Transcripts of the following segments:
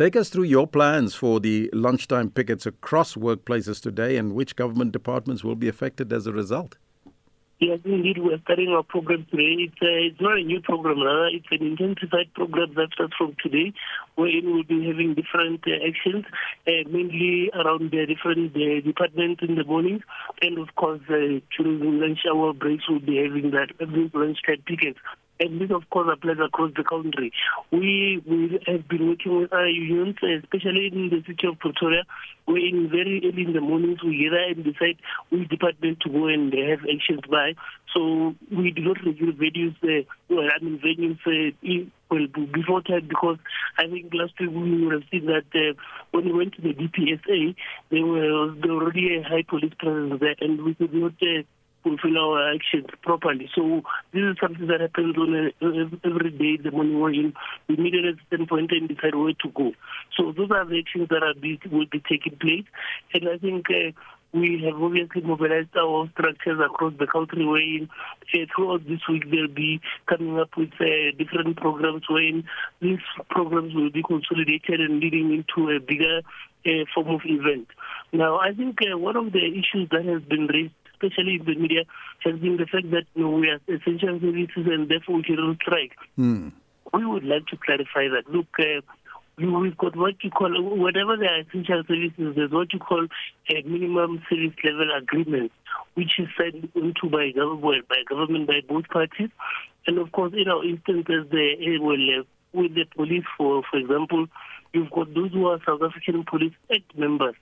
Take us through your plans for the lunchtime pickets across workplaces today and which government departments will be affected as a result. Yes, indeed, we're starting our program today. It's, uh, it's not a new program, rather. It's an intensified program that starts from today, wherein we'll be having different uh, actions, uh, mainly around the different uh, departments in the morning. And of course, uh, during lunch hour breaks, we'll be having that lunch time pickets and this of course applies across the country. We, we have been working with our unions, especially in the city of Pretoria, where in very early in the mornings we gather and decide which department to go and have actions by. So we do not review venues, uh, well, I mean venues uh, well before time because I think last week we would have seen that uh, when we went to the DPSA, there was already a high police presence there, and we could not. Uh, fulfill our actions properly. So this is something that happens on a, every day the morning in, we meet at a certain point and decide where to go. So those are the actions that are be, will be taking place. And I think uh, we have obviously mobilized our structures across the country where uh, throughout this week they'll be coming up with uh, different programs where these programs will be consolidated and leading into a bigger uh, form of event. Now, I think uh, one of the issues that has been raised especially in the media, has been the fact that you know, we are essential services and therefore we cannot strike. Mm. We would like to clarify that. Look, uh, we've got what you call, whatever the essential services, there's what you call a minimum service level agreement, which is signed into by government, by government, by both parties. And of course, in our instances, the, uh, well, uh, with the police, for for example, you've got those who are South African Police Act members.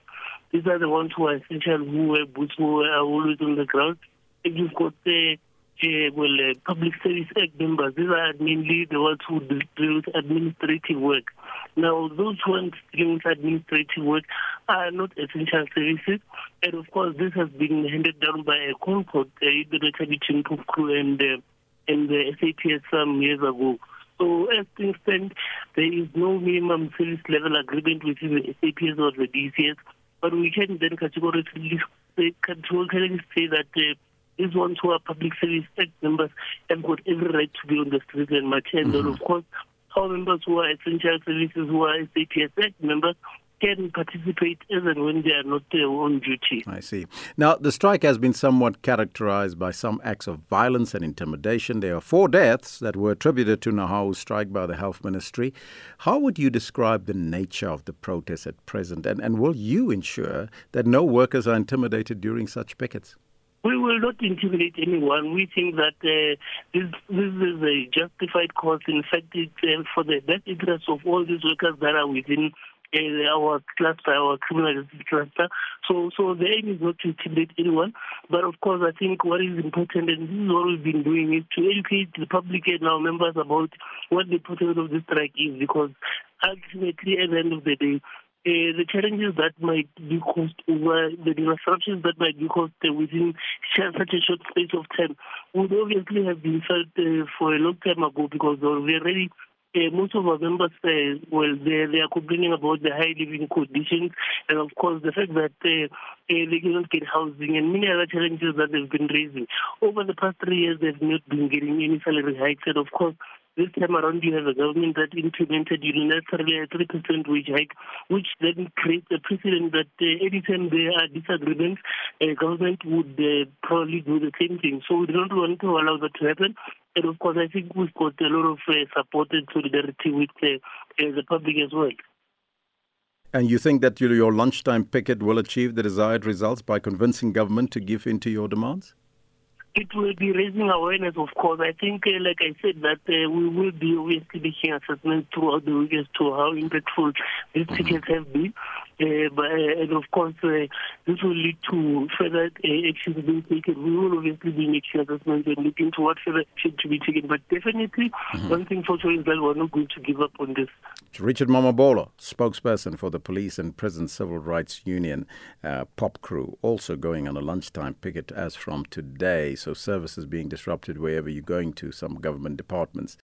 These are the ones who are essential, who wear boots, who are always on the ground. If you've got the uh, well, uh, public service act members, these are mainly the ones who deal with administrative work. Now, those ones dealing with administrative work are not essential services, and of course, this has been handed down by a concord uh, the between POPCRU and uh, and the SAPS some years ago. So as things stand, there is no minimum service level agreement within the SAPS or the DCS. But we can then categorically say, categorically say that uh, these ones who are public service act members have got every right to be on the street and march. And mm-hmm. of course, our members who are essential services, who are SAPS act members, can participate even when they are not uh, on duty. I see. Now, the strike has been somewhat characterized by some acts of violence and intimidation. There are four deaths that were attributed to NEHAWU's strike by the Health Ministry. How would you describe the nature of the protest at present, and, and will you ensure that no workers are intimidated during such pickets? We will not intimidate anyone. We think that uh, this, this is a justified cause. In fact, it's uh, for the best interest of all these workers that are within our cluster, our criminal cluster. So, so the aim is not to intimidate anyone, but of course, I think what is important, and this is what we've been doing, is to educate the public and our members about what the purpose of this strike is, because ultimately, at the end of the day, uh, the challenges that might be caused over the disruptions that might be caused uh, within such a short space of time would obviously have been felt uh, for a long time ago because we already uh, most of our members, uh, well, they, they are complaining about the high living conditions and, of course, the fact that uh, uh, they cannot get housing and many other challenges that they've been raising. Over the past three years, they've not been getting any salary hikes. And, of course, this time around, you have a government that implemented unilaterally a 3% wage hike, which then creates a precedent that uh, anytime there are disagreements, a government would uh, probably do the same thing. So we don't want to allow that to happen. And of course, I think we've got a lot of uh, support and solidarity with uh, uh, the public as well. And you think that your lunchtime picket will achieve the desired results by convincing government to give in to your demands? It will be raising awareness, of course. I think, uh, like I said, that uh, we will be obviously making assessments throughout the week as to how impactful these mm-hmm. tickets have been. Uh, but, uh, and of course, uh, this will lead to further uh, actions being taken. We will obviously be making assessments and looking into what further action to be taken. But definitely, mm-hmm. one thing for sure is that we're not going to give up on this. Richard Mamabolo, spokesperson for the Police and Prison Civil Rights Union, uh, POPCRU, also going on a lunchtime picket as from today. So services being disrupted wherever you're going to, some government departments.